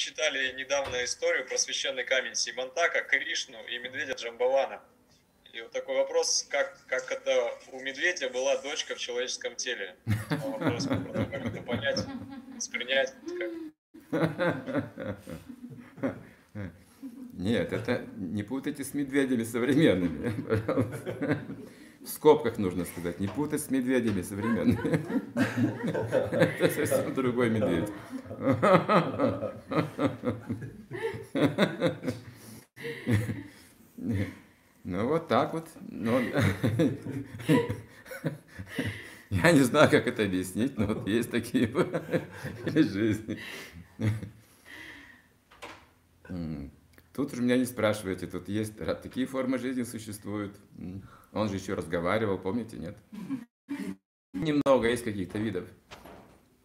читали недавно историю про священный камень Симантака, Кришну и медведя Джамбавана. И вот такой вопрос, как, как это у медведя была дочка в человеческом теле? Вопрос, как это понять, воспринять. Как... Нет, это не путайте с медведями современными, В скобках нужно сказать, не путать с медведями современными. Это совсем другой медведь. Ну вот так вот. Я не знаю, как это объяснить, но вот есть такие жизни. Тут уже меня не спрашивайте, тут есть такие формы жизни существуют. Он же еще разговаривал, помните, нет? Немного есть каких-то видов.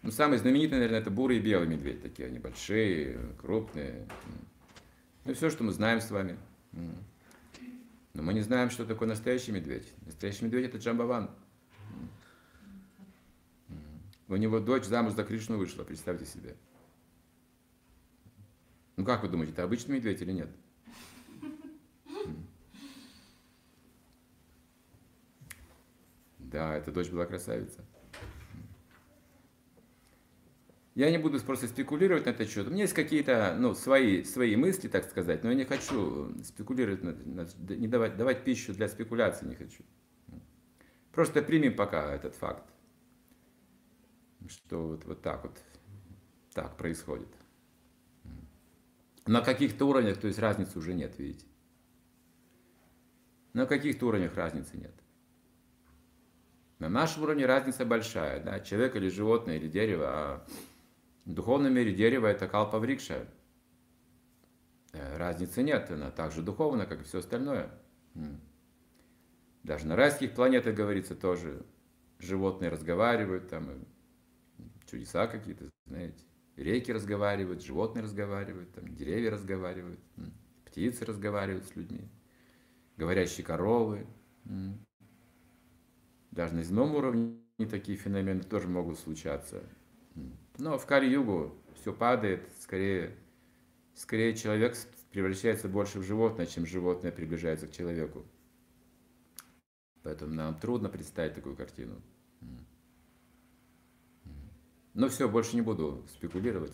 Ну, самый знаменитый, наверное, это бурый и белый медведь. Такие они большие, крупные. Ну, все, что мы знаем с вами. Но мы не знаем, что такое настоящий медведь. Настоящий медведь – это Джамбаван. У него дочь замуж за Кришну вышла, представьте себе. Ну как вы думаете, это обычный медведь или нет? Да, эта дочь была красавица. Я не буду просто спекулировать на этот счет. У меня есть какие-то ну, свои, свои мысли, так сказать, но я не хочу спекулировать, на, на, не давать, давать пищу для спекуляции не хочу. Просто примем пока этот факт, что вот, вот так вот так происходит. На каких-то уровнях, то есть разницы уже нет, видите. На каких-то уровнях разницы нет. На нашем уровне разница большая, да, человек или животное, или дерево, а в духовном мире дерево это калпаврикша. Э, разницы нет, она так же духовна, как и все остальное. Даже на райских планетах, говорится, тоже животные разговаривают, там чудеса какие-то, знаете. Реки разговаривают, животные разговаривают, там, деревья разговаривают, птицы разговаривают с людьми, говорящие коровы. Даже на земном уровне такие феномены тоже могут случаться. Но в Кали-Югу все падает, скорее, скорее человек превращается больше в животное, чем животное приближается к человеку. Поэтому нам трудно представить такую картину. Но все, больше не буду спекулировать.